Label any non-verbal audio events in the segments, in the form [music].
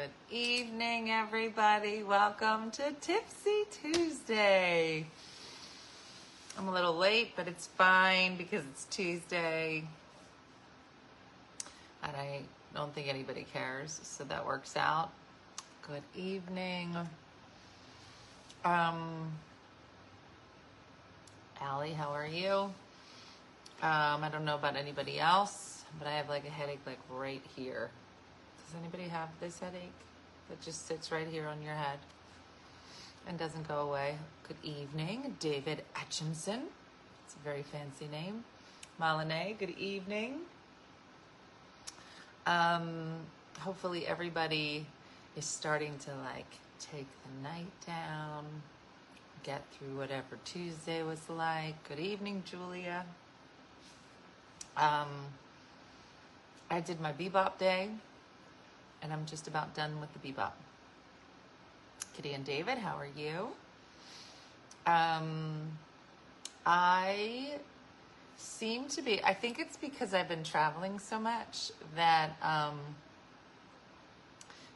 Good evening, everybody. Welcome to Tipsy Tuesday. I'm a little late, but it's fine because it's Tuesday. And I don't think anybody cares, so that works out. Good evening. Um, Allie, how are you? Um, I don't know about anybody else, but I have like a headache like right here. Does anybody have this headache that just sits right here on your head and doesn't go away? Good evening, David Atchison. It's a very fancy name. Malene, good evening. Um, hopefully everybody is starting to like take the night down, get through whatever Tuesday was like. Good evening, Julia. Um, I did my bebop day and I'm just about done with the bebop. Kitty and David, how are you? Um, I seem to be, I think it's because I've been traveling so much that um,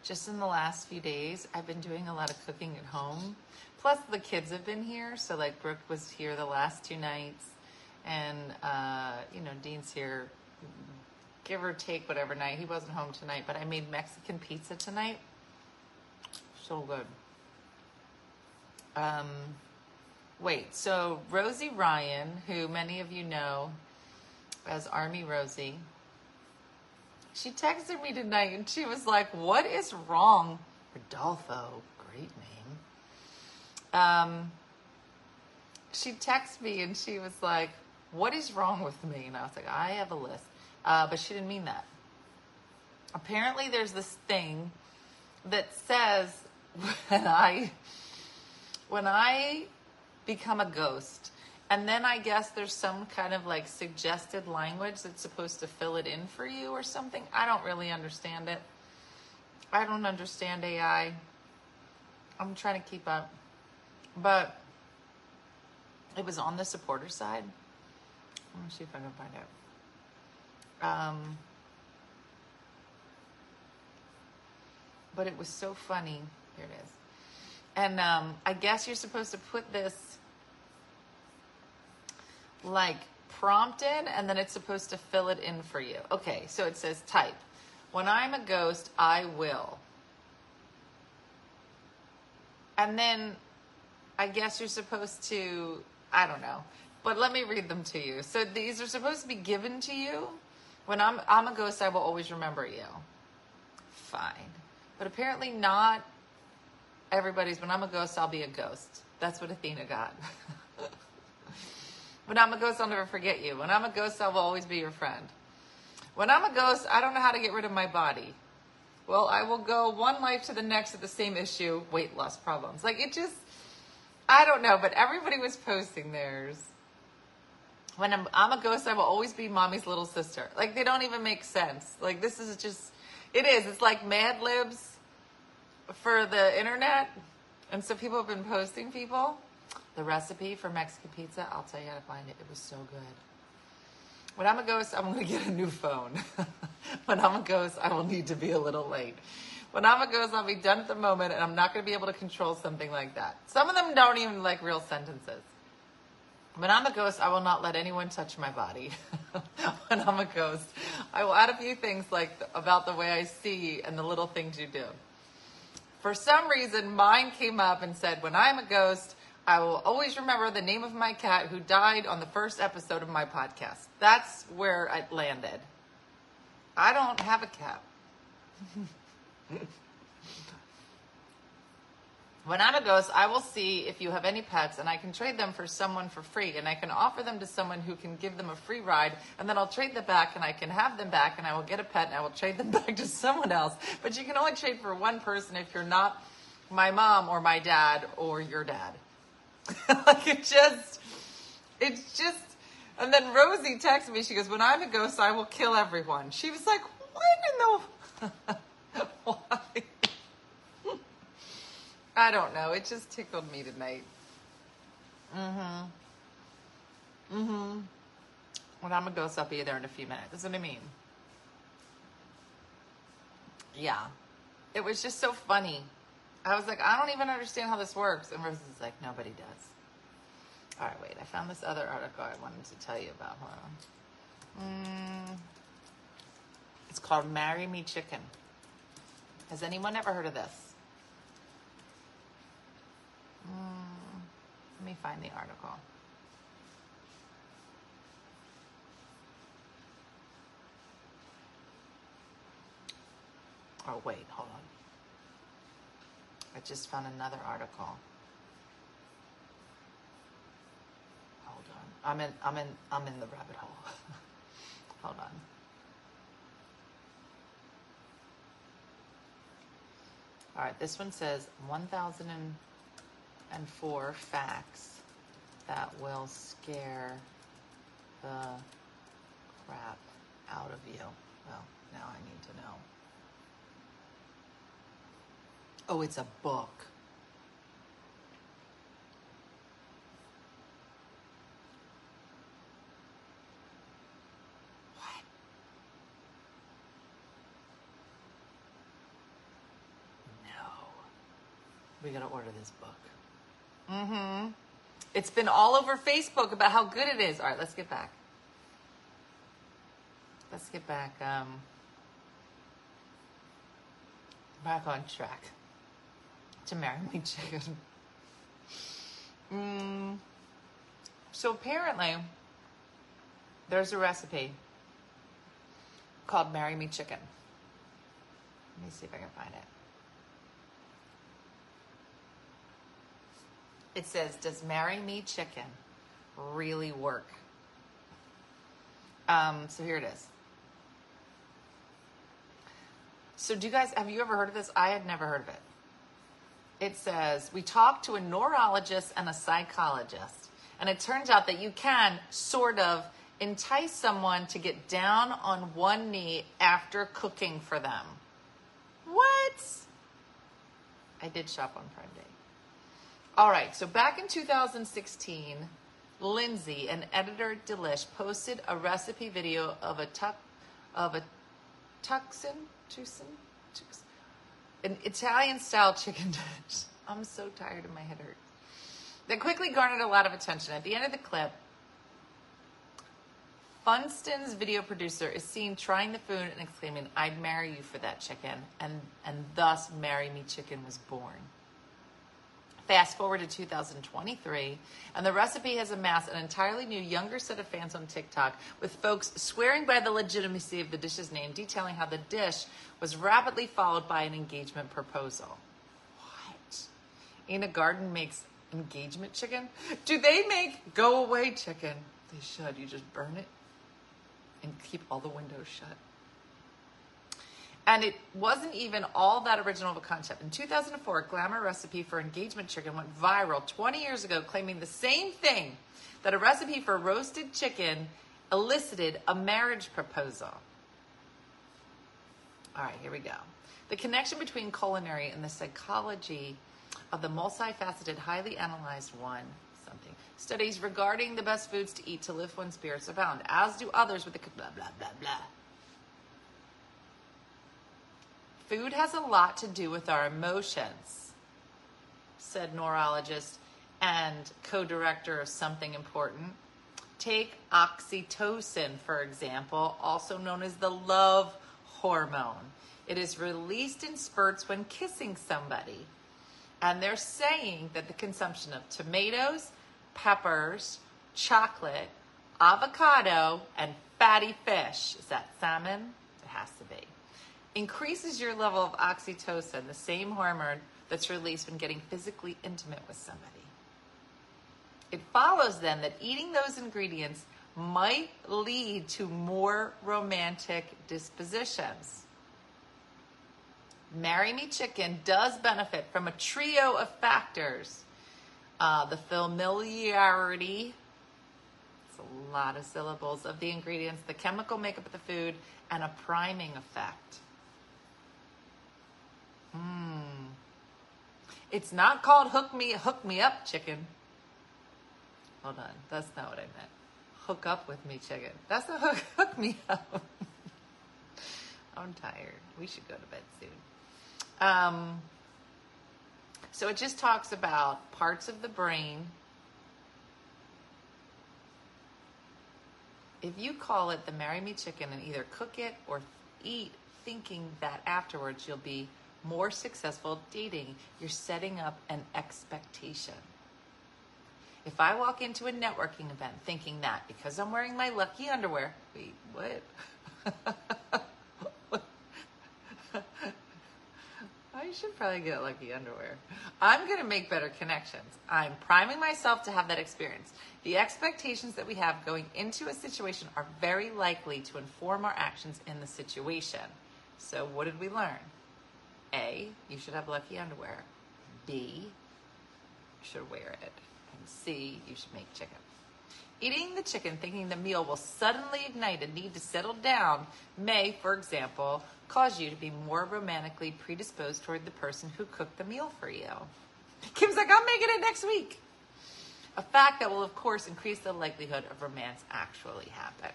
just in the last few days, I've been doing a lot of cooking at home. Plus, the kids have been here. So, like, Brooke was here the last two nights, and, uh, you know, Dean's here give or take whatever night. He wasn't home tonight, but I made Mexican pizza tonight. So good. Um, wait, so Rosie Ryan, who many of you know as Army Rosie, she texted me tonight and she was like, What is wrong? Rodolfo, great name. Um, she texted me and she was like, What is wrong with me? And I was like, I have a list. Uh, but she didn't mean that. Apparently, there's this thing that says [laughs] when I when I become a ghost, and then I guess there's some kind of like suggested language that's supposed to fill it in for you or something. I don't really understand it. I don't understand AI. I'm trying to keep up. But it was on the supporter side. Let me see if I can find out. Um, but it was so funny. Here it is. And um, I guess you're supposed to put this like prompt in, and then it's supposed to fill it in for you. Okay, so it says type. When I'm a ghost, I will. And then I guess you're supposed to, I don't know. But let me read them to you. So these are supposed to be given to you when I'm I'm a ghost, I will always remember you. Fine. But apparently not everybody's when I'm a ghost, I'll be a ghost. That's what Athena got. [laughs] when I'm a ghost, I'll never forget you. When I'm a ghost, I will always be your friend. When I'm a ghost, I don't know how to get rid of my body. Well, I will go one life to the next with the same issue, weight loss problems. Like it just I don't know, but everybody was posting theirs when I'm, I'm a ghost, I will always be mommy's little sister. Like they don't even make sense. Like this is just, it is. It's like Mad Libs for the internet, and so people have been posting people the recipe for Mexican pizza. I'll tell you how to find it. It was so good. When I'm a ghost, I'm going to get a new phone. [laughs] when I'm a ghost, I will need to be a little late. When I'm a ghost, I'll be done at the moment, and I'm not going to be able to control something like that. Some of them don't even like real sentences. When I'm a ghost, I will not let anyone touch my body. [laughs] when I'm a ghost, I will add a few things like about the way I see and the little things you do. For some reason, mine came up and said, When I'm a ghost, I will always remember the name of my cat who died on the first episode of my podcast. That's where it landed. I don't have a cat. [laughs] When I'm a ghost, I will see if you have any pets and I can trade them for someone for free and I can offer them to someone who can give them a free ride and then I'll trade them back and I can have them back and I will get a pet and I will trade them [laughs] back to someone else. But you can only trade for one person if you're not my mom or my dad or your dad. [laughs] like it just, it's just, and then Rosie texts me, she goes, when I'm a ghost, I will kill everyone. She was like, what in the, [laughs] why? I don't know. It just tickled me tonight. Mm-hmm. Mm-hmm. When I'm a ghost, I'll be there in a few minutes. That's what I mean. Yeah. It was just so funny. I was like, I don't even understand how this works. And Rose is like, nobody does. All right, wait. I found this other article I wanted to tell you about. Hold on. Mm, it's called Marry Me Chicken. Has anyone ever heard of this? Let me find the article. Oh, wait, hold on. I just found another article. Hold on. I'm in I'm in I'm in the rabbit hole. [laughs] hold on. All right, this one says 1004 facts that will scare the crap out of you. Well, now I need to know. Oh, it's a book. We gotta order this book. Mm-hmm. It's been all over Facebook about how good it is. All right, let's get back. Let's get back. Um, back on track to marry me chicken. Mm. So apparently, there's a recipe called Marry Me Chicken. Let me see if I can find it. It says, Does Marry Me Chicken really work? Um, so here it is. So, do you guys have you ever heard of this? I had never heard of it it says, We talked to a neurologist and a psychologist. And it turns out that you can sort of entice someone to get down on one knee after cooking for them. What? I did shop on Prime Day. All right, so back in 2016, Lindsay, an editor Delish, posted a recipe video of a tuck of a tuxin, tuxin, tuxin an Italian style chicken [laughs] dish. I'm so tired and my head hurts. That quickly garnered a lot of attention. At the end of the clip, Funston's video producer is seen trying the food and exclaiming, I'd marry you for that chicken. And, and thus, Marry Me Chicken was born. Fast forward to 2023, and the recipe has amassed an entirely new, younger set of fans on TikTok, with folks swearing by the legitimacy of the dish's name, detailing how the dish was rapidly followed by an engagement proposal. What? Ina Garten makes engagement chicken? Do they make go away chicken? They should. You just burn it and keep all the windows shut. And it wasn't even all that original of a concept. In 2004, a glamour recipe for engagement chicken went viral 20 years ago, claiming the same thing that a recipe for roasted chicken elicited a marriage proposal. All right, here we go. The connection between culinary and the psychology of the multifaceted, highly analyzed one something. Studies regarding the best foods to eat to lift one's spirits abound, as do others with the blah, blah, blah, blah. Food has a lot to do with our emotions, said neurologist and co director of Something Important. Take oxytocin, for example, also known as the love hormone. It is released in spurts when kissing somebody. And they're saying that the consumption of tomatoes, peppers, chocolate, avocado, and fatty fish is that salmon? It has to be increases your level of oxytocin, the same hormone that's released when getting physically intimate with somebody. It follows then that eating those ingredients might lead to more romantic dispositions. Marry Me Chicken does benefit from a trio of factors uh, the familiarity, it's a lot of syllables, of the ingredients, the chemical makeup of the food, and a priming effect. Mm. It's not called hook me hook me up chicken. Hold on, that's not what I meant. Hook up with me chicken. That's the hook [laughs] hook me up. [laughs] I'm tired. We should go to bed soon. Um, so it just talks about parts of the brain. If you call it the marry me chicken and either cook it or eat thinking that afterwards you'll be more successful dating, you're setting up an expectation. If I walk into a networking event thinking that because I'm wearing my lucky underwear, wait, what? [laughs] I should probably get lucky underwear. I'm going to make better connections. I'm priming myself to have that experience. The expectations that we have going into a situation are very likely to inform our actions in the situation. So, what did we learn? A, you should have lucky underwear. B, you should wear it. And C, you should make chicken. Eating the chicken thinking the meal will suddenly ignite a need to settle down may, for example, cause you to be more romantically predisposed toward the person who cooked the meal for you. Kim's like, I'm making it next week. A fact that will, of course, increase the likelihood of romance actually happen.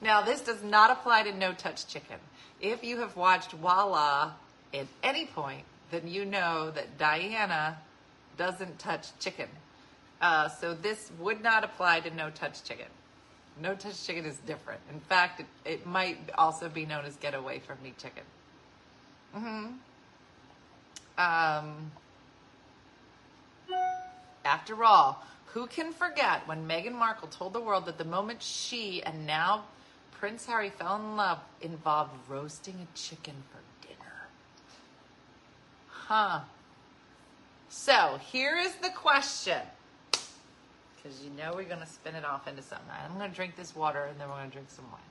Now, this does not apply to no touch chicken. If you have watched Voila at any point, then you know that Diana doesn't touch chicken. Uh, so this would not apply to no touch chicken. No touch chicken is different. In fact, it, it might also be known as get away from me chicken. hmm Um, after all, who can forget when Meghan Markle told the world that the moment she and now Prince Harry fell in love involved roasting a chicken for? Huh. So here is the question. Because you know we're going to spin it off into something. I'm going to drink this water and then we're going to drink some wine.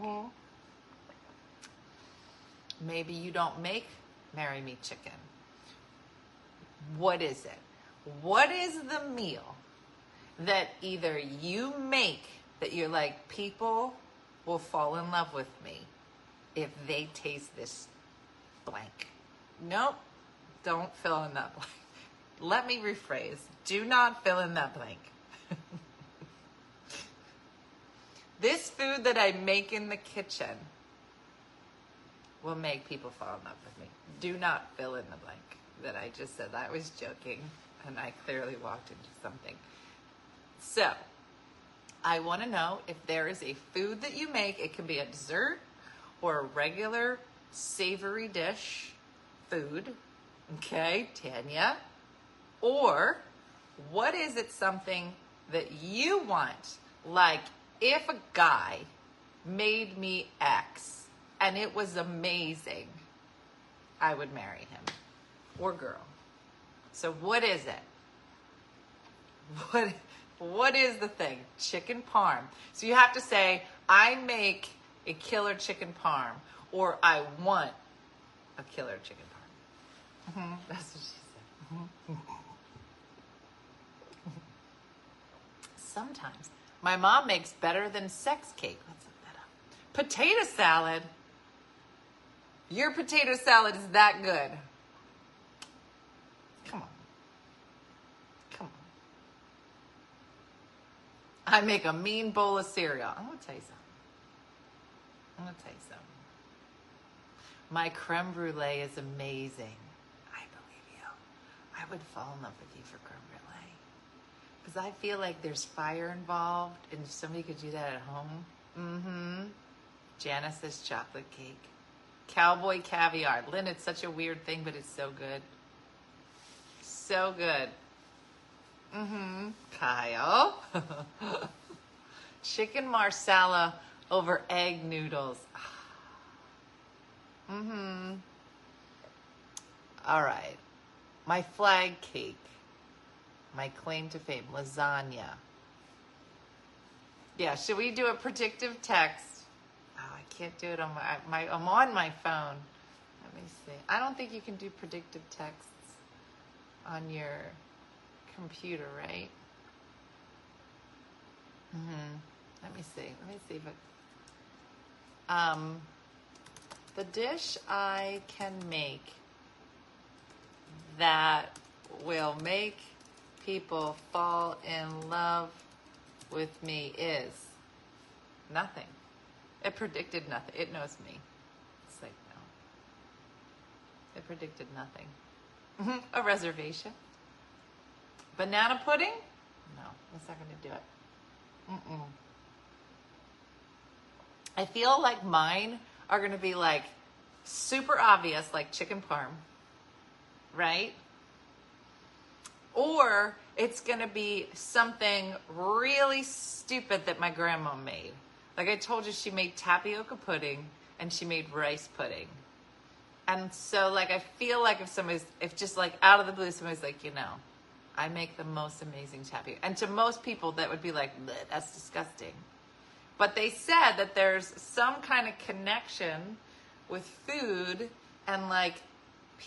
Mm-hmm. Maybe you don't make Marry Me Chicken. What is it? What is the meal that either you make that you're like, people will fall in love with me if they taste this blank? Nope. Don't fill in that blank. Let me rephrase. Do not fill in that blank. [laughs] this food that I make in the kitchen will make people fall in love with me. Do not fill in the blank that I just said. I was joking and I clearly walked into something. So, I want to know if there is a food that you make. It can be a dessert or a regular savory dish food. Okay, Tanya. Or what is it something that you want? Like if a guy made me X and it was amazing, I would marry him or girl. So what is it? What what is the thing? Chicken parm. So you have to say I make a killer chicken parm or I want a killer chicken. Mm-hmm. That's what she said. Mm-hmm. Sometimes. My mom makes better than sex cake. Let's look that up. Potato salad. Your potato salad is that good. Come on. Come on. I make a mean bowl of cereal. I'm going to tell you something. I'm going to tell you something. My creme brulee is amazing. I would fall in love with you for creme brulee. Because I feel like there's fire involved, and if somebody could do that at home, mm-hmm. Janice says chocolate cake. Cowboy caviar. Lynn, it's such a weird thing, but it's so good. So good. Mm-hmm. Kyle. [laughs] Chicken marsala over egg noodles. [sighs] mm-hmm. All right. My flag cake my claim to fame, lasagna. Yeah, should we do a predictive text? Oh, I can't do it on my, my I'm on my phone. Let me see. I don't think you can do predictive texts on your computer, right? hmm Let me see. Let me see if it. Um, the dish I can make that will make people fall in love with me is nothing. It predicted nothing. It knows me. It's like, no. It predicted nothing. Mhm, A reservation. Banana pudding? No, that's not going to do it. Mm-mm. I feel like mine are going to be like super obvious, like chicken parm, right? Or it's going to be something really stupid that my grandma made. Like I told you, she made tapioca pudding and she made rice pudding. And so, like, I feel like if somebody's, if just like out of the blue, somebody's like, you know, I make the most amazing tapioca. And to most people, that would be like, that's disgusting. But they said that there's some kind of connection with food and like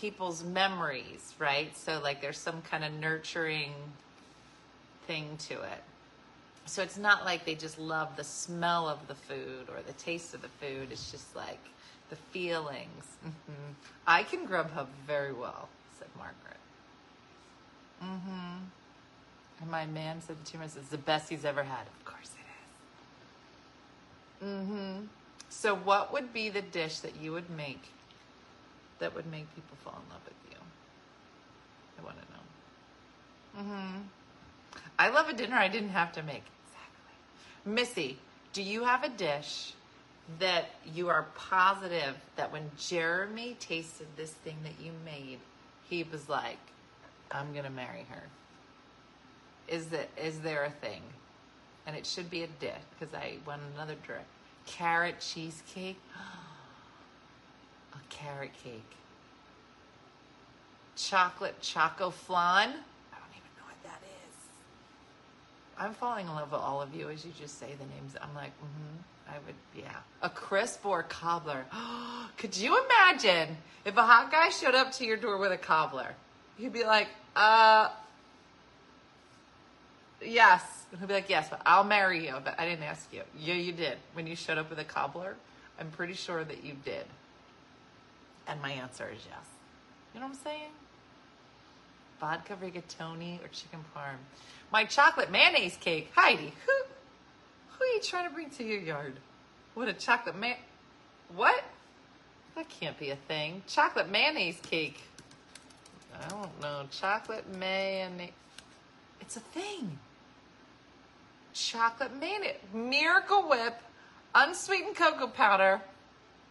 people's memories, right? So, like, there's some kind of nurturing thing to it. So it's not like they just love the smell of the food or the taste of the food. It's just like the feelings. hmm I can Grubhub very well, said Margaret. Mm-hmm. And my man said to me, "It's the best he's ever had." Of course it is. Mm-hmm. So, what would be the dish that you would make that would make people fall in love with you? I want to know. hmm I love a dinner I didn't have to make. Exactly. Missy, do you have a dish that you are positive that when Jeremy tasted this thing that you made, he was like, I'm going to marry her? Is, it, is there a thing? And it should be a dish because I went another direct. Carrot cheesecake? [gasps] [gasps] carrot cake. Chocolate choco flan? I don't even know what that is. I'm falling in love with all of you as you just say the names. I'm like, mm-hmm. I would, yeah. A crisp or a cobbler. [gasps] Could you imagine if a hot guy showed up to your door with a cobbler? He'd be like, uh, yes. And he'd be like, yes, but I'll marry you. But I didn't ask you. Yeah, you did. When you showed up with a cobbler, I'm pretty sure that you did. And my answer is yes. You know what I'm saying? Vodka rigatoni or chicken parm. My chocolate mayonnaise cake. Heidi, who who are you trying to bring to your yard? What a chocolate man What? That can't be a thing. Chocolate mayonnaise cake. I don't know. Chocolate mayonnaise. It's a thing. Chocolate mayonnaise. Miracle Whip, unsweetened cocoa powder,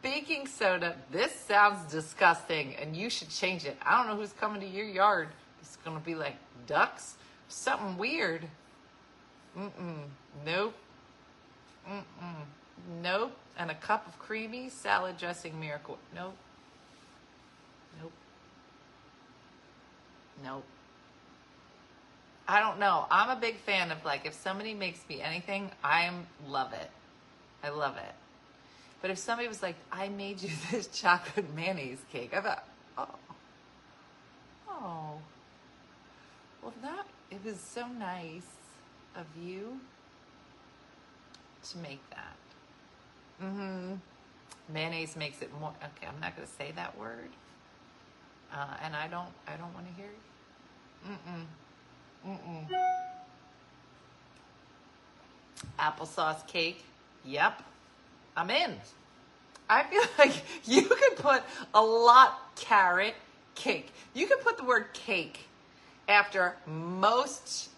baking soda. This sounds disgusting and you should change it. I don't know who's coming to your yard. It's going to be like ducks. Something weird. Mm-mm. Nope. Mm-mm. Nope. And a cup of creamy salad dressing miracle. Nope. Nope. Nope. I don't know. I'm a big fan of like if somebody makes me anything, I love it. I love it. But if somebody was like, I made you [laughs] this chocolate mayonnaise cake, I thought, oh, oh, well that it was so nice of you to make that. Mm-hmm. Mayonnaise makes it more. Okay, I'm not going to say that word, uh, and I don't. I don't want to hear it. Mm-mm. Mm-mm. Applesauce cake. Yep, I'm in. I feel [laughs] like you could put a lot carrot cake. You could put the word cake after most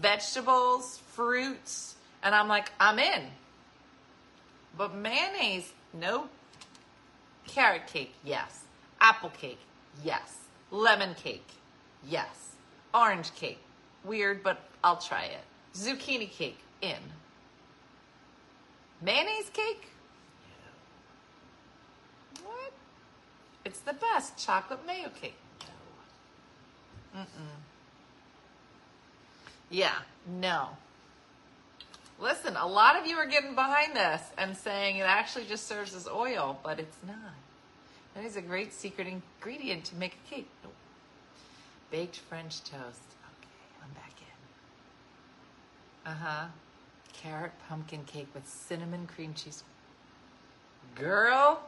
vegetables, fruits, and I'm like, I'm in. But mayonnaise, no. Carrot cake, yes. Apple cake, yes. Lemon cake, yes. Orange cake, weird, but I'll try it. Zucchini cake, in. Mayonnaise cake? What? It's the best chocolate mayo cake. No. Mm-mm. Yeah, no. Listen, a lot of you are getting behind this and saying it actually just serves as oil, but it's not. That is a great secret ingredient to make a cake. Nope. Baked French toast. Okay, I'm back in. Uh huh carrot pumpkin cake with cinnamon cream cheese. Girl,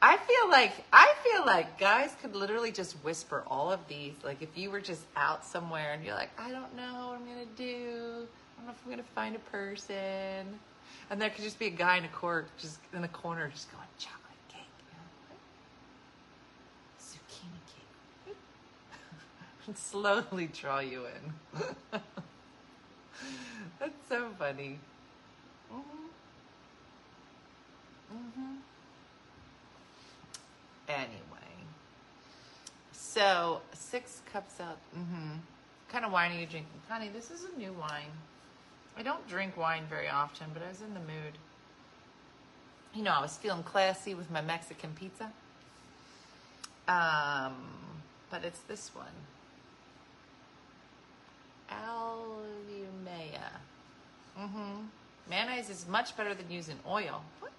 I feel like I feel like guys could literally just whisper all of these. Like if you were just out somewhere and you're like, I don't know what I'm gonna do. I don't know if I'm gonna find a person. And there could just be a guy in a court, just in the corner, just going chocolate cake, you know? zucchini cake, [laughs] and slowly draw you in. [laughs] [laughs] That's so funny. Mm-hmm. Mm-hmm. Anyway, so six cups out. What kind of wine are you drinking, honey? This is a new wine. I don't drink wine very often, but I was in the mood. You know, I was feeling classy with my Mexican pizza. Um, but it's this one. Alumea. Mm-hmm. Mayonnaise is much better than using oil. What?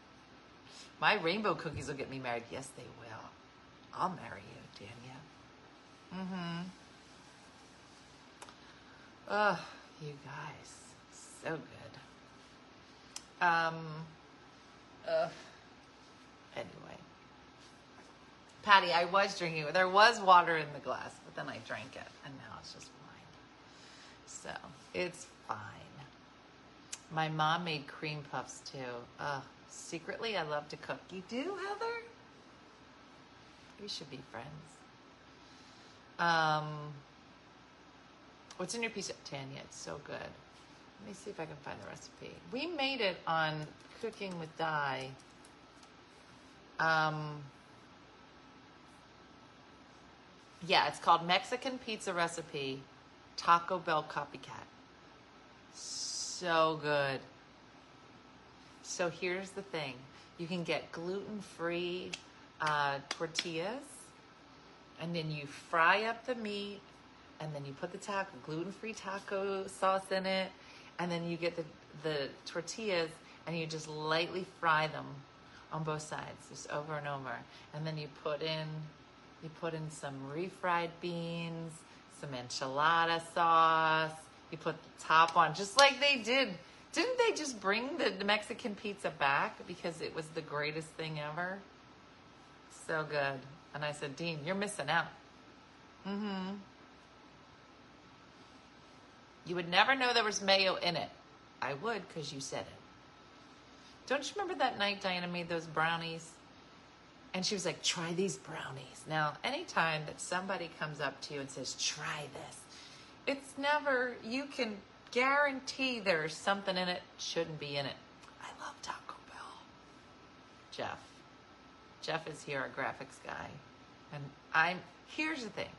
My rainbow cookies will get me married. Yes, they will. I'll marry you, Danielle. Mm-hmm. Oh, you guys. So good. Um, uh, anyway. Patty, I was drinking. There was water in the glass, but then I drank it, and now it's just wine. So it's fine. My mom made cream puffs too. Uh, secretly, I love to cook. You do, Heather? We should be friends. Um, what's in your piece of Tanya? It's so good. Let me see if I can find the recipe. We made it on Cooking with Di. Um, yeah, it's called Mexican Pizza Recipe Taco Bell Copycat. So good. So here's the thing you can get gluten free uh, tortillas, and then you fry up the meat, and then you put the taco gluten free taco sauce in it, and then you get the, the tortillas and you just lightly fry them on both sides, just over and over. And then you put in you put in some refried beans, some enchilada sauce. You put the top on, just like they did. Didn't they just bring the Mexican pizza back because it was the greatest thing ever? So good. And I said, Dean, you're missing out. Mm-hmm. You would never know there was mayo in it. I would because you said it. Don't you remember that night Diana made those brownies? And she was like, try these brownies. Now, anytime that somebody comes up to you and says, try this, it's never, you can guarantee there's something in it, shouldn't be in it. I love Taco Bell. Jeff. Jeff is here, our graphics guy. And I'm, here's the thing.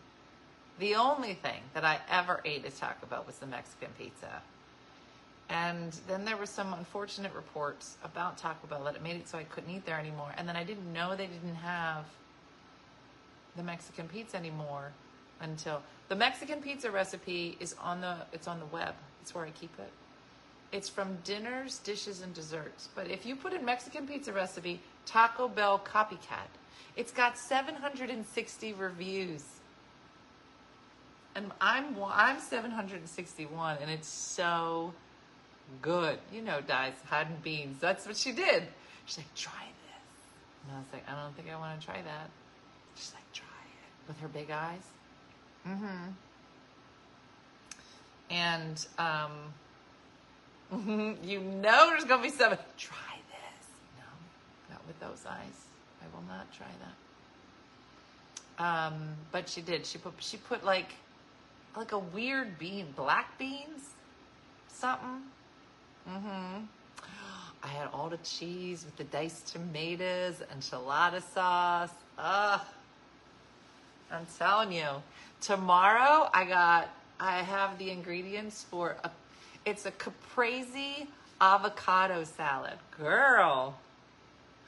The only thing that I ever ate at Taco Bell was the Mexican pizza. And then there were some unfortunate reports about Taco Bell that it made it so I couldn't eat there anymore. And then I didn't know they didn't have the Mexican pizza anymore until the Mexican pizza recipe is on the it's on the web. It's where I keep it. It's from dinners, dishes, and desserts. But if you put in Mexican pizza recipe, Taco Bell copycat, it's got 760 reviews. And I'm I'm 761, and it's so good. You know, Di's hiding beans. That's what she did. She's like, try this. And I was like, I don't think I want to try that. She's like, try it. With her big eyes. Mm-hmm. And um, [laughs] you know there's going to be some. Try this. No, not with those eyes. I will not try that. Um, but she did. She put she put like like a weird bean, black beans, something Mm-hmm. I had all the cheese with the diced tomatoes, enchilada sauce. Ugh. I'm telling you. Tomorrow I got I have the ingredients for a it's a caprese avocado salad. Girl.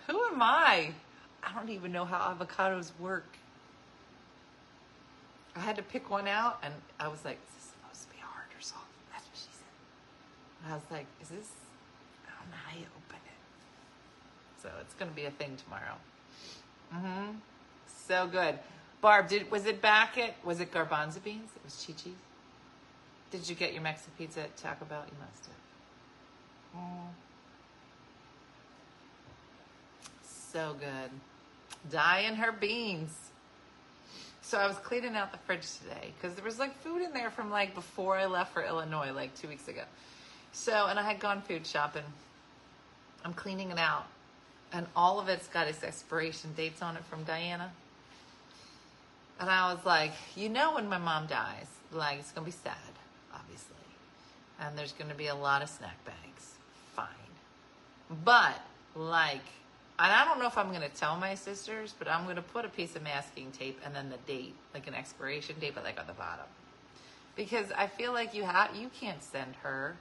Who am I? I don't even know how avocados work. I had to pick one out and I was like, is this supposed to be hard or soft? That's what she said. And I was like, is this, I don't know how you open it. So it's to be a thing tomorrow. Mm-hmm. So good. Barb, did was it back at, was it garbanzo beans? It was Chi Chi's? Did you get your Mexican pizza at Taco Bell? You must have. Mm. So good. Dyeing her beans. So I was cleaning out the fridge today because there was like food in there from like before I left for Illinois, like two weeks ago. So, and I had gone food shopping. I'm cleaning it out. And all of it's got its expiration dates on it from Diana. And I was like, you know, when my mom dies, like, it's going to be sad, obviously. And there's going to be a lot of snack bags. Fine. But, like, and I don't know if I'm going to tell my sisters, but I'm going to put a piece of masking tape and then the date, like an expiration date, but like on the bottom. Because I feel like you have, you can't send her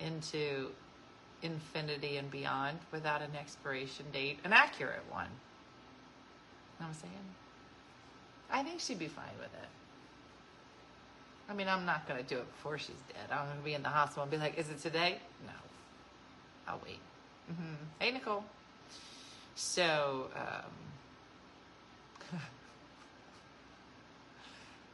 into infinity and beyond without an expiration date, an accurate one. You know what I'm saying? I think she'd be fine with it. I mean, I'm not going to do it before she's dead. I'm going to be in the hospital and be like, is it today? No. I'll wait. Mm-hmm. Hey, Nicole. So, um, [laughs]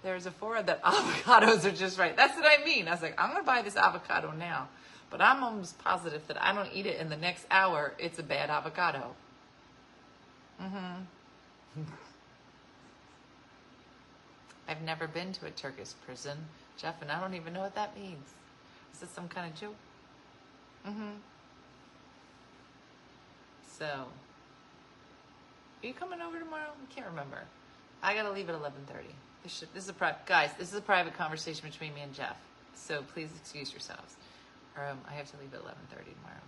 there's a forum that [laughs] avocados are just right. That's what I mean. I was like, I'm going to buy this avocado now, but I'm almost positive that I don't eat it in the next hour. It's a bad avocado. Mm-hmm. [laughs] I've never been to a Turkish prison, Jeff, and I don't even know what that means. Is this some kind of joke? Mm-hmm. So, are you coming over tomorrow? I can't remember. I gotta leave at eleven thirty. This, should, this is a private, guys. This is a private conversation between me and Jeff. So please excuse yourselves. Um, I have to leave at eleven thirty tomorrow,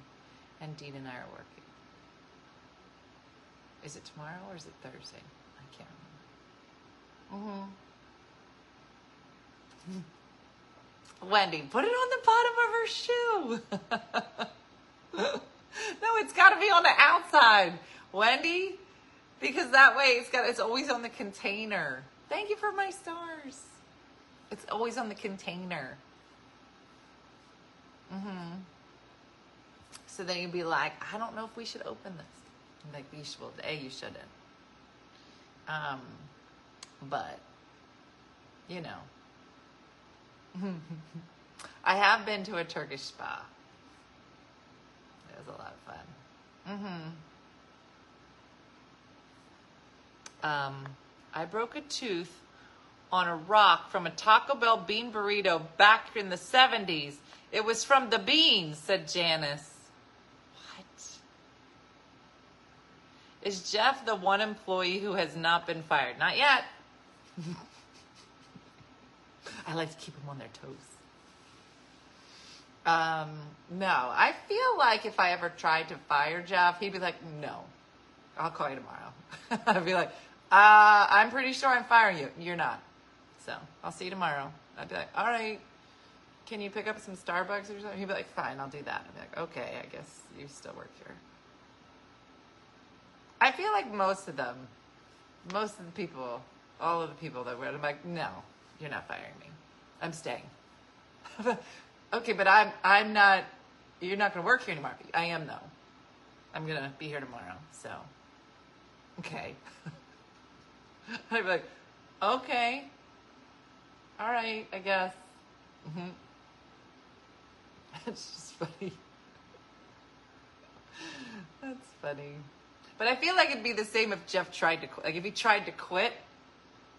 and Dean and I are working. Is it tomorrow or is it Thursday? I can't remember. Mm-hmm. Wendy, put it on the bottom of her shoe. [laughs] no, it's got to be on the outside, Wendy, because that way it's got it's always on the container. Thank you for my stars. It's always on the container. Mm-hmm. So then you'd be like, I don't know if we should open this. Like, you should. Well, a you shouldn't. Um, but you know. [laughs] I have been to a Turkish spa. It was a lot of fun. Mm-hmm. Um, I broke a tooth on a rock from a Taco Bell bean burrito back in the 70s. It was from the beans, said Janice. What? Is Jeff the one employee who has not been fired? Not yet. [laughs] I like to keep them on their toes. Um, no, I feel like if I ever tried to fire Jeff, he'd be like, no, I'll call you tomorrow. [laughs] I'd be like, uh, I'm pretty sure I'm firing you. You're not. So I'll see you tomorrow. I'd be like, all right, can you pick up some Starbucks or something? He'd be like, fine, I'll do that. I'd be like, okay, I guess you still work here. I feel like most of them, most of the people, all of the people that were, I'm like, no, you're not firing me. I'm staying. [laughs] okay, but I'm I'm not. You're not going to work here anymore. I am though. I'm gonna be here tomorrow. So, okay. [laughs] I'd be like, okay, all right, I guess. Mm-hmm. [laughs] That's just funny. That's funny. But I feel like it'd be the same if Jeff tried to quit. Like if he tried to quit,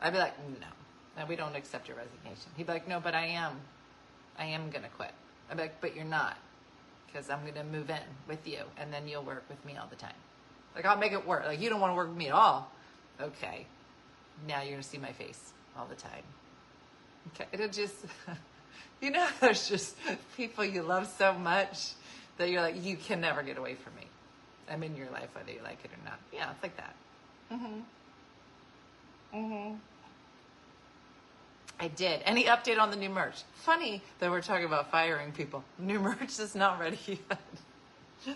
I'd be like, no, no, we don't accept your resignation. He'd be like, no, but I am. I am going to quit. I'd be like, but you're not. Because I'm going to move in with you and then you'll work with me all the time. Like, I'll make it work. Like, you don't want to work with me at all. Okay. Now you're going to see my face all the time. Okay. It'll just, [laughs] you know, [laughs] there's just people you love so much that you're like, you can never get away from me. I'm in your life whether you like it or not. Yeah, it's like that. Mm-hmm. Mm-hmm. I did. Any update on the new merch? Funny that we're talking about firing people. New [laughs] merch is not ready yet.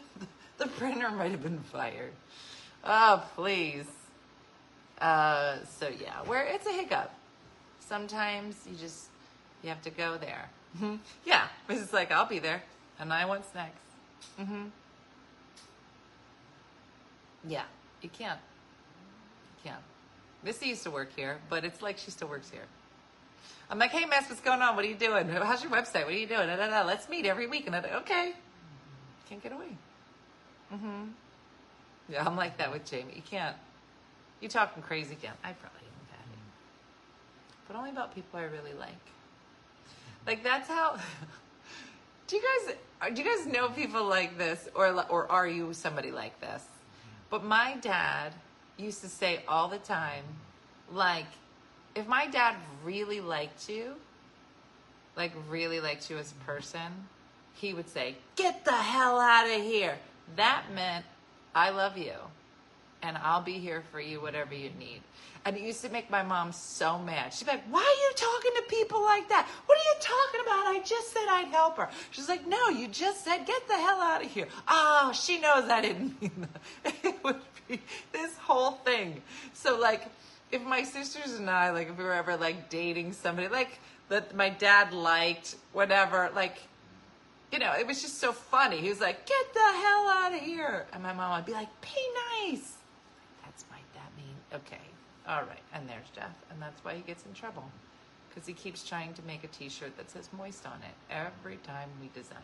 the printer might have been fired. Oh, please. Uh, so yeah, where it's a hiccup. Sometimes you just you have to go there. Mm-hmm. Yeah, it's like I'll be there, and I want snacks. Mm-hmm. Yeah, you can't. You can't. Missy used to work here, but it's like she still works here. I'm like, hey, Mess, what's going on? What are you doing? How's your website? What are you doing? Da, da, da. Let's meet every week. And I'm like, okay. Can't get away. Mm-hmm. Yeah, I'm like that with Jamie. You can't. You talking crazy again. I probably am Patty. But only about people I really like. Like, that's how... [laughs] do you guys... Do you guys know people like this? Or, or are you somebody like this? But my dad used to say all the time, like, if my dad really liked you, like really liked you as a person, he would say, Get the hell out of here. That meant, I love you and I'll be here for you, whatever you need. And it used to make my mom so mad. She'd be like, Why are you talking to people like that? What are you talking about? I just said I'd help her. She's like, No, you just said, Get the hell out of here. Oh, she knows I didn't mean that. [laughs] It would be this whole thing. So, like, if my sisters and I, like, if we were ever like dating somebody, like, that my dad liked, whatever, like, you know, it was just so funny. He was like, "Get the hell out of here," and my mom would be like, "Be nice." That's my that mean. Okay, all right. And there's Jeff, and that's why he gets in trouble because he keeps trying to make a T-shirt that says "moist" on it every time we design.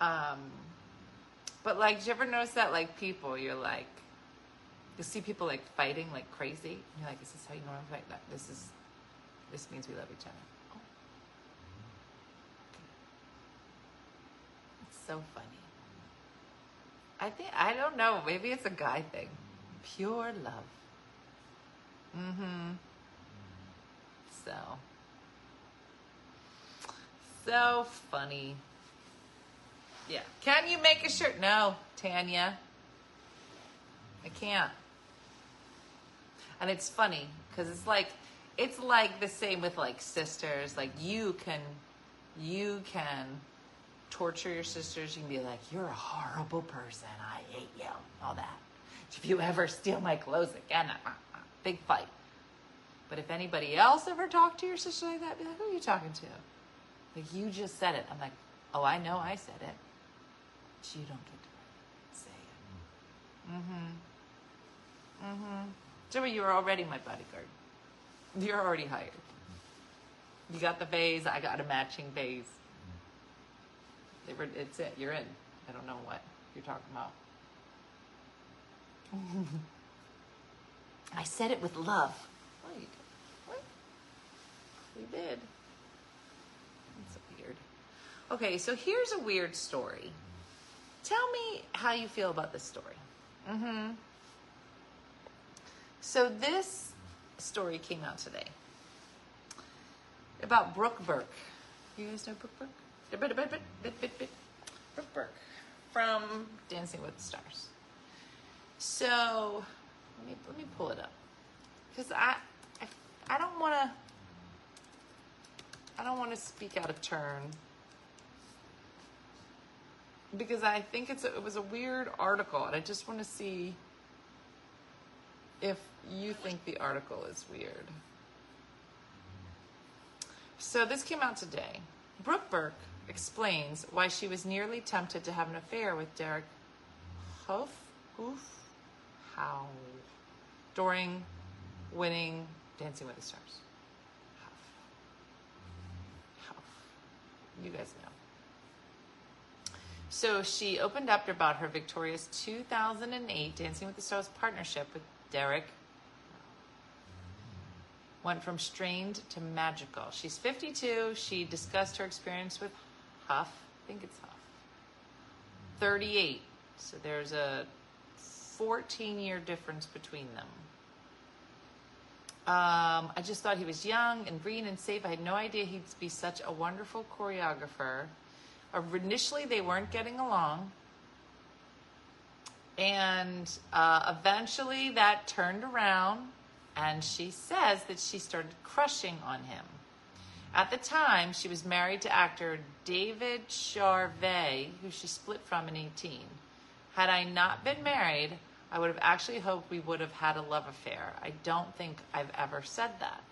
Um, but like, do you ever notice that like people, you're like, you see people like fighting like crazy. And you're like, "Is this how you normally fight?" That this is, this means we love each other. It's so funny. I think I don't know. Maybe it's a guy thing. Pure love. Mm-hmm. So. So funny. Yeah. Can you make a shirt? No, Tanya. I can't. And it's funny because it's like it's like the same with like sisters. Like you can you can torture your sisters. You can be like, "You're a horrible person. I hate you." All that. If you ever steal my clothes again, uh, uh, big fight. But if anybody else ever talked to your sister like that, be like, "Who are you talking to?" Like you just said it. I'm like, "Oh, I know I said it." But you don't get to say it. Mm-hmm. Mm-hmm. Mm-hmm. You're already my bodyguard. You're already hired. You got the vase. I got a matching vase. They were, it's it. You're in. I don't know what you're talking about. [laughs] I said it with love. You. What? We did. That's weird. Okay, so here's a weird story. Tell me how you feel about this story. Mm-hmm. So this story came out today about Brooke Burke. You guys know Brooke Burke? Brooke Burke from Dancing with the Stars. So let me let me pull it up because I, I I don't want to I don't want to speak out of turn because I think it's a, it was a weird article and I just want to see if you think the article is weird. So this came out today. Brooke Burke explains why she was nearly tempted to have an affair with Derek Hough, Hoof, How during winning Dancing with the Stars. Huff. Huff. You guys know. So she opened up about her victorious 2008 Dancing with the Stars partnership with Derek. Went from strained to magical. She's 52. She discussed her experience with Huff. I think it's Huff. 38. So there's a 14 year difference between them. Um, I just thought he was young and green and safe. I had no idea he'd be such a wonderful choreographer. Initially, they weren't getting along. And uh, eventually that turned around, and she says that she started crushing on him. At the time, she was married to actor David Charvet, who she split from in 18. Had I not been married, I would have actually hoped we would have had a love affair. I don't think I've ever said that.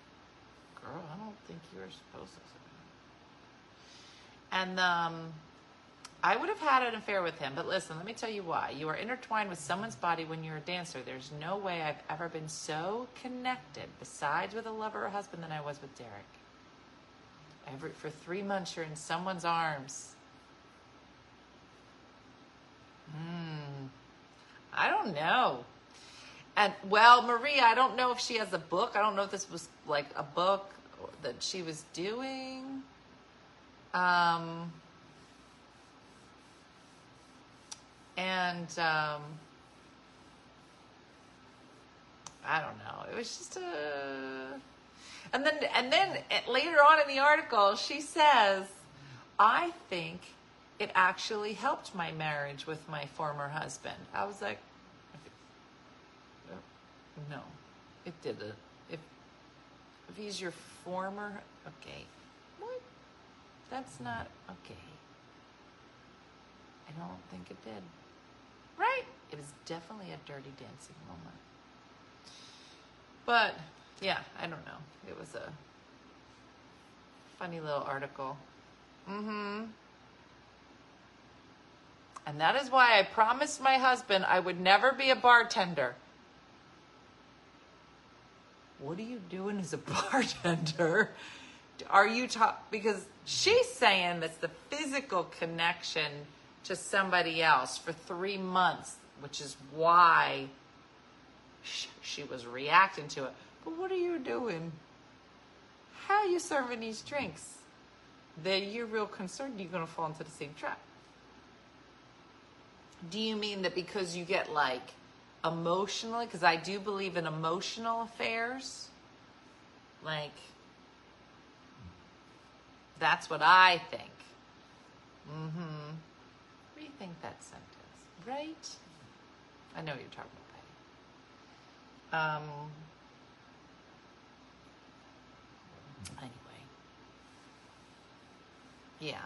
Girl, I don't think you were supposed to say that. And um, I would have had an affair with him, but listen, let me tell you why. You are intertwined with someone's body when you're a dancer. There's no way I've ever been so connected, besides with a lover or husband, than I was with Derek. Every, for three months, you're in someone's arms. Hmm. I don't know. And well, Maria, I don't know if she has a book. I don't know if this was like a book that she was doing. Um, and um, I don't know. It was just a And then, and then later on in the article, she says, I think it actually helped my marriage with my former husband. I was like, no, it didn't. If, if he's your former, okay. What? That's not okay. I don't think it did. Right? It was definitely a dirty dancing moment. But yeah, I don't know. It was a funny little article. Mm-hmm. And that is why I promised my husband I would never be a bartender. What are you doing as a [laughs] bartender? Are you talk because she's saying that's the physical connection to somebody else for three months, which is why she was reacting to it. But what are you doing? How are you serving these drinks? That you're real concerned you're going to fall into the same trap. Do you mean that because you get like emotionally, because I do believe in emotional affairs, like that's what I think. Mm-hmm. Rethink that sentence, right? I know you're talking about. Um. Anyway. Yeah.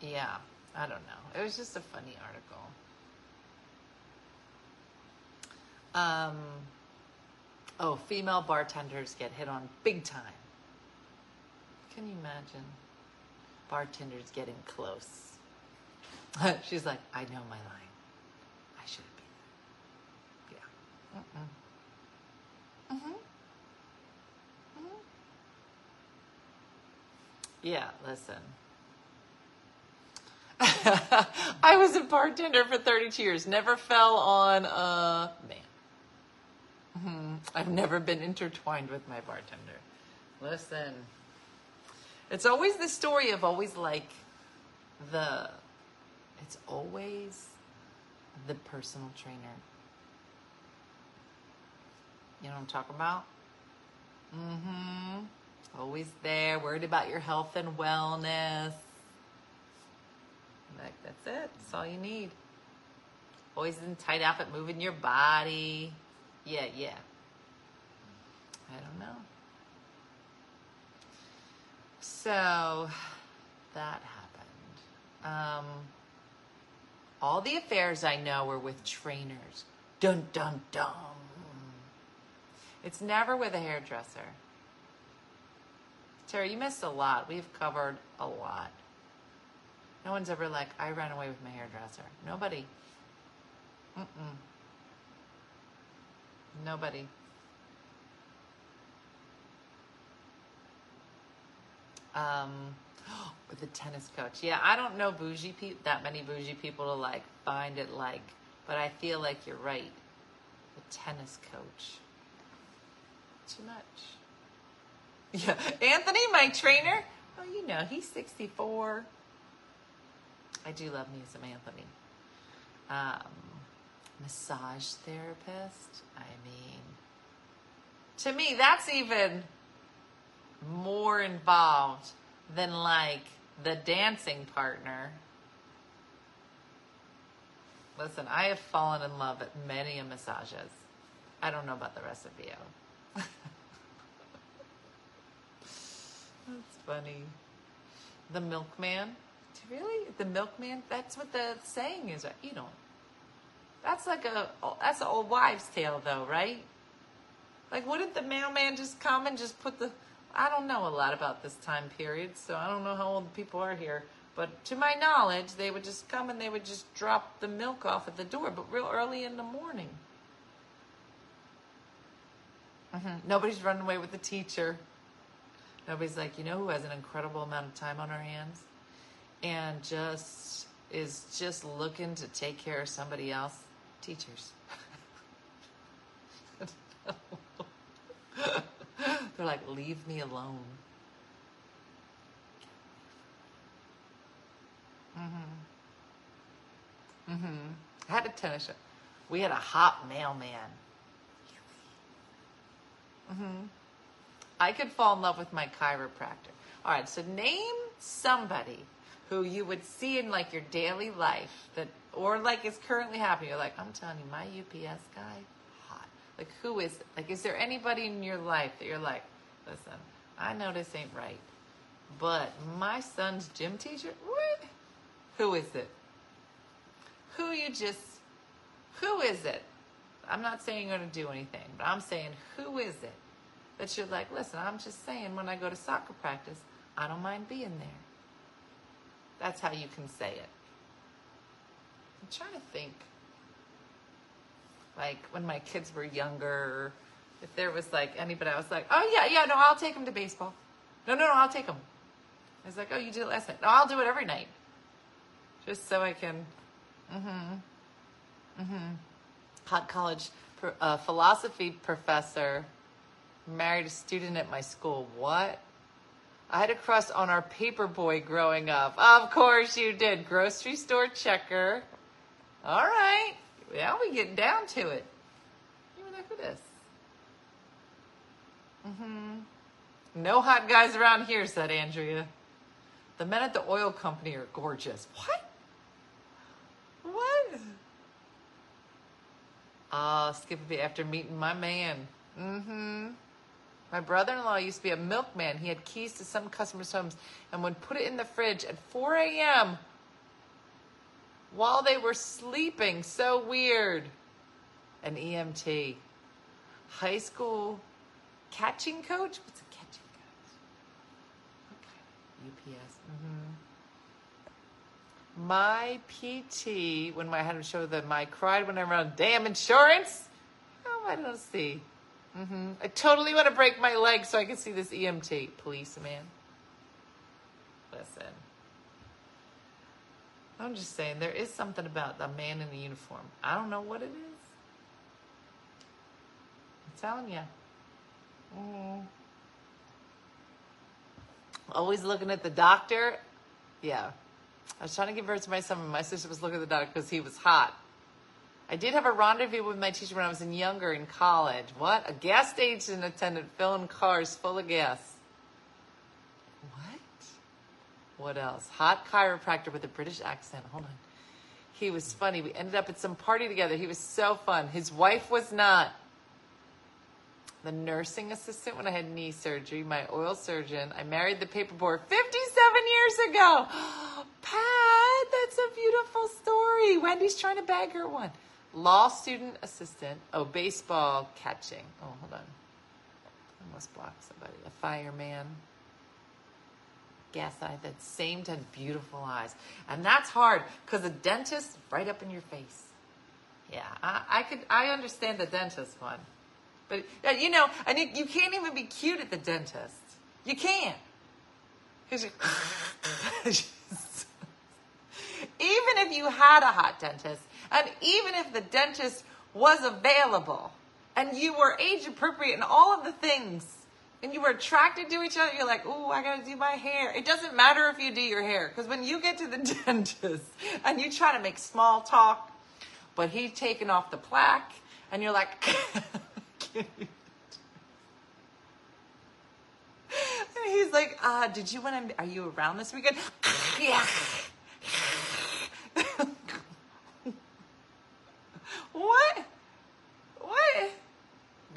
Yeah. I don't know. It was just a funny article. Um, oh, female bartenders get hit on big time. Can you imagine? Bartenders getting close. [laughs] She's like, I know my line. I should have been there. Yeah. Mm-mm. Mm-hmm. Mm-hmm. Yeah, listen. [laughs] I was a bartender for 32 years. Never fell on a man. Mm-hmm. I've never been intertwined with my bartender. Listen, it's always the story of always like the, it's always the personal trainer. You know what I'm talking about? Mm-hmm. Always there, worried about your health and wellness. Like, that's it. That's all you need. Always in tight outfit, moving your body. Yeah, yeah. I don't know. So that happened. Um, all the affairs I know were with trainers. Dun dun dun. It's never with a hairdresser. Terry, you missed a lot. We've covered a lot. No one's ever like, I ran away with my hairdresser. Nobody. Mm-mm. Nobody. Um, with [gasps] the tennis coach. Yeah, I don't know bougie pe- that many bougie people to like find it like, but I feel like you're right. The tennis coach. Too much. [laughs] Yeah, Anthony, my trainer. Oh, you know, he's 64. I do love me some Anthony. Um, massage therapist. I mean, to me, that's even more involved than like the dancing partner. Listen, I have fallen in love at many a massages. I don't know about the rest of you. [laughs] That's funny. The milkman. Really? The milkman? That's what the saying is. You know, that's like a that's an old wives' tale, though, right? Like, wouldn't the mailman just come and just put the? I don't know a lot about this time period, so I don't know how old people are here. But to my knowledge, they would just come and they would just drop the milk off at the door, but real early in the morning. Mm-hmm. Nobody's running away with the teacher. Nobody's like, you know who has an incredible amount of time on our hands? and just is just looking to take care of somebody else, teachers. [laughs] [laughs] They're like, leave me alone. Mm-hmm. Mm-hmm. I had a tennis show. We had a hot mailman. Mhm. I could fall in love with my chiropractor. All right, so name somebody who you would see in like your daily life that, or like is currently happening. You're like, I'm telling you, my UPS guy. Like, who is? Like, is there anybody in your life that you're like, listen, I know this ain't right, but my son's gym teacher, what? Who is it? Who you just, who is it? I'm not saying you're going to do anything, but I'm saying, who is it that you're like, listen, I'm just saying when I go to soccer practice, I don't mind being there. That's how you can say it. I'm trying to think. Like when my kids were younger, if there was like anybody, I was like, oh yeah, yeah, no, I'll take them to baseball. No, no, no, I'll take them. I was like, oh, you did it last night. No, I'll do it every night. Just so I can, mm-hmm, mm-hmm. Hot college uh, philosophy professor married a student at my school. What? I had a crush on our paper boy growing up. Of course you did. Grocery store checker. All right. Now we get down to it. Even look at this. Mm-hmm. No hot guys around here, said Andrea. The men at the oil company are gorgeous. What? What? Ah, uh, skip a bit after meeting my man. Mm-hmm. My brother-in-law used to be a milkman. He had keys to some customers' homes and would put it in the fridge at 4 a.m. while they were sleeping. So weird. An EMT. High school catching coach? What's a catching coach? Okay. UPS. Mm-hmm. My PT, when I had to show them, I cried when I ran, damn insurance. Oh, I don't see. Mm-hmm. I totally want to break my leg so I can see this EMT policeman. Listen. I'm just saying, there is something about the man in the uniform. I don't know what it is. I'm telling you. Mm. Always looking at the doctor. Yeah. I was trying to birth to my son, my sister was looking at the doctor because he was hot. I did have a rendezvous with my teacher when I was in younger in college. What? A gas station attendant filling cars full of gas. What? What else? Hot chiropractor with a British accent. Hold on. He was funny. We ended up at some party together. He was so fun. His wife was not. The nursing assistant when I had knee surgery, my oil surgeon. I married the paper boy 57 years ago. [gasps] Pat, that's a beautiful story. Wendy's trying to bag her one. Law student assistant. Oh, baseball catching. Oh, hold on. I almost blocked somebody. A fireman. Gas eye. That same had beautiful eyes. And that's hard because the dentist right up in your face. Yeah, I, I could. I understand the dentist one, but you know, and you, you can't even be cute at the dentist. You can't. [laughs] even if you had a hot dentist, and even if the dentist was available and you were age appropriate and all of the things, and you were attracted to each other, you're like, oh, I gotta do my hair. It doesn't matter if you do your hair, because when you get to the [laughs] dentist and you try to make small talk, but he's taking off the plaque, and you're like, [laughs] and he's like, uh, did you want to, are you around this weekend? [laughs] yeah. What? What?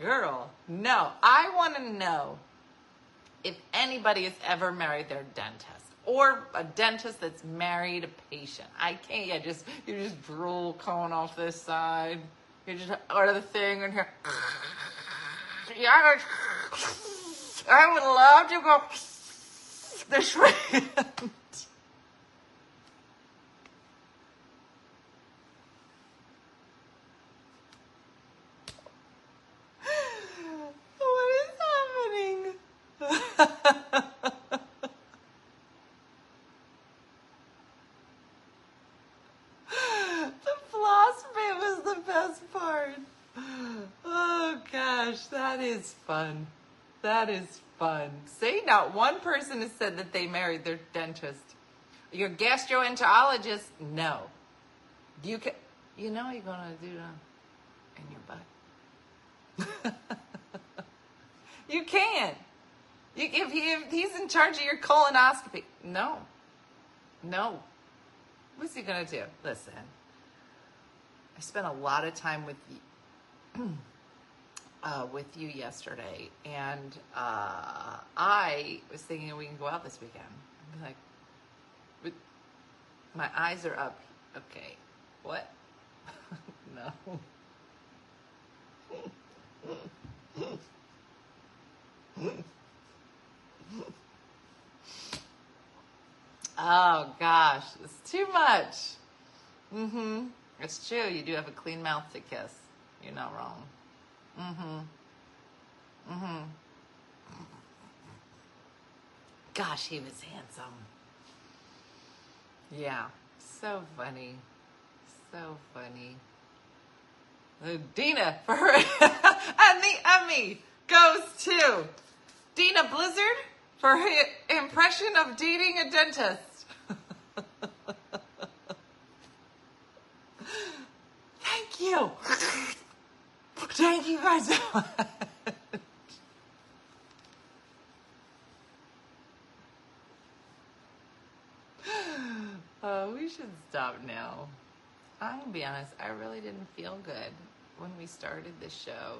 Girl, no. I want to know if anybody has ever married their dentist or a dentist that's married a patient. I can't. Yeah, just you just drool coming off this side. You just or the thing in here. Yeah, I would love to go this [laughs] That is fun. See, not one person has said that they married their dentist. Your gastroenterologist, no. You can, you know you're gonna do that in your butt. [laughs] You can't. You, if, he, if he's in charge of your colonoscopy, no. No. What's he to do? Listen, I spent a lot of time with you, [clears throat] uh, with you yesterday, and uh, I was thinking we can go out this weekend. I'm like, my eyes are up. Okay, what? [laughs] no. Oh gosh, it's too much. Mm-hmm. It's true. You do have a clean mouth to kiss. You're not wrong. Mm-hmm. Mm-hmm. Gosh, he was handsome. Yeah. So funny. So funny. Dina for [laughs] and the Emmy goes to Dina Blizzard for her impression of dating a dentist. Thank you. Oh, [laughs] we should stop now. I'm gonna be honest, I really didn't feel good when we started this show.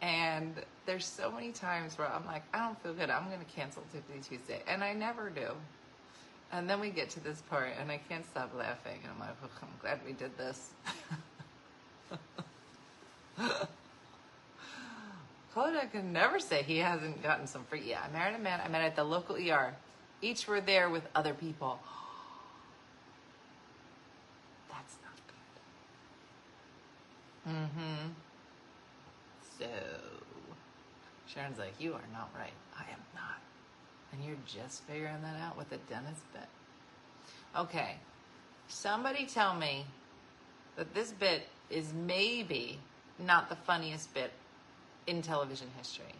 And there's so many times where I'm like, I don't feel good. I'm going to cancel Tiffany Tuesday. And I never do. And then we get to this part and I can't stop laughing. And I'm like, I'm glad we did this. [laughs] Koda can never say he hasn't gotten some free. Yeah, I married a man. I met at the local ER. Each were there with other people. That's not good. Mm-hmm. So, Sharon's like, You are not right. I am not. And you're just figuring that out with the dentist bit. Okay, somebody tell me that this bit is maybe not the funniest bit in television history.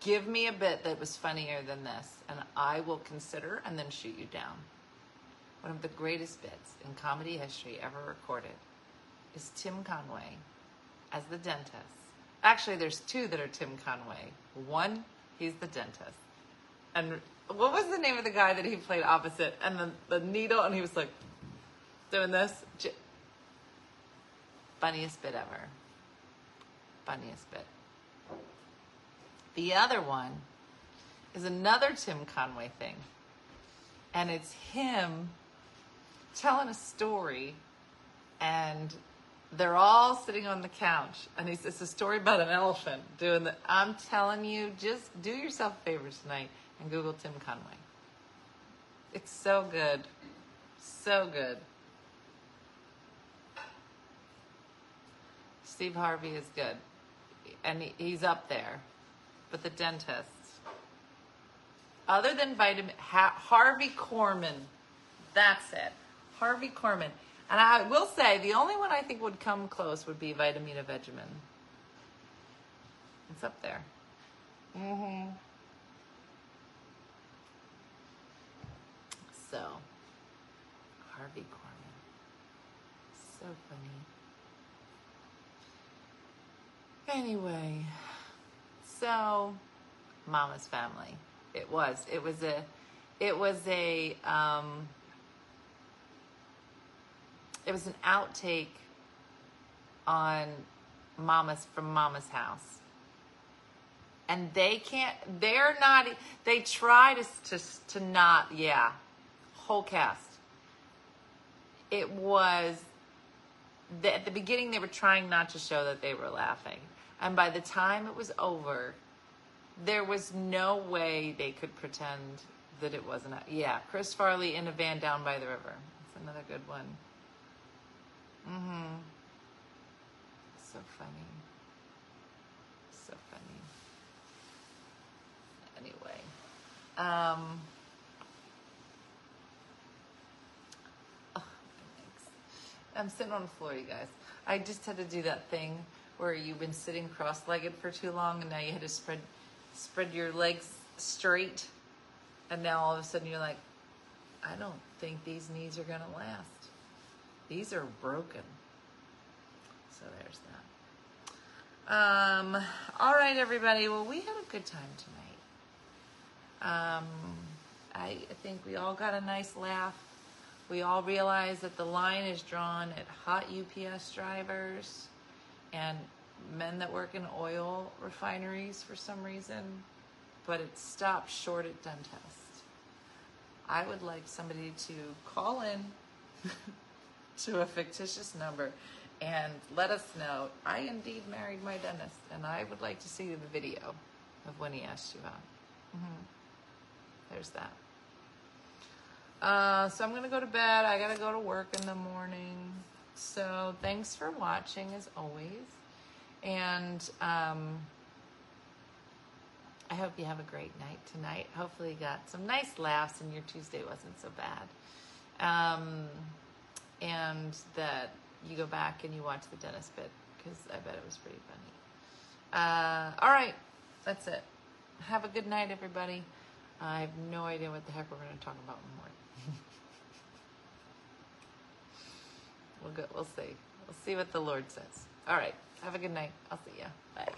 Give me a bit that was funnier than this, and I will consider and then shoot you down. One of the greatest bits in comedy history ever recorded is Tim Conway as the dentist. Actually, there's two that are Tim Conway. One, he's the dentist. And what was the name of the guy that he played opposite? And the, the needle, and he was like doing this. Funniest bit ever. Funniest bit. The other one is another Tim Conway thing. And it's him telling a story and they're all sitting on the couch, and it's, it's a story about an elephant doing the. I'm telling you, just do yourself a favor tonight and Google Tim Conway. It's so good, so good. Steve Harvey is good, and he, he's up there, but the dentist. Other than vitamin, ha, Harvey Korman, that's it. Harvey Korman. And I will say, the only one I think would come close would be Vitameatavegamin. It's up there. Mm-hmm. So, Harvey Korman. So funny. Anyway, so Mama's Family. It was. It was a. It was a. Um, it was an outtake on Mama's from Mama's house. And they can't, they're not, they try to, to, to not, yeah, whole cast. It was, the, at the beginning, they were trying not to show that they were laughing. And by the time it was over, there was no way they could pretend that it wasn't. A, yeah, Chris Farley in a van down by the river. That's another good one. Mm-hmm. So funny. So funny. Anyway. Um oh, I'm sitting on the floor, you guys. I just had to do that thing where you've been sitting cross-legged for too long and now you had to spread spread your legs straight and now all of a sudden you're like I don't think these knees are going to last. These are broken. So there's Um, all right, everybody. Well, we had a good time tonight. Um, I think we all got a nice laugh. We all realized that the line is drawn at hot UPS drivers and men that work in oil refineries for some reason, but it stops short at dentists. I would like somebody to call in [laughs] to a fictitious number and let us know. I indeed married my dentist, and I would like to see the video of when he asked you out. hmm There's that. Uh, so I'm gonna go to bed. I gotta go to work in the morning. So thanks for watching as always, and um, I hope you have a great night tonight. Hopefully, you got some nice laughs, and your Tuesday wasn't so bad. Um, and that you go back and you watch the dentist bit because I bet it was pretty funny. Uh, all right, that's it. Have a good night, everybody. I have no idea what the heck we're going to talk about in the morning. We'll go. We'll see. We'll see what the Lord says. All right. Have a good night. I'll see ya. Bye.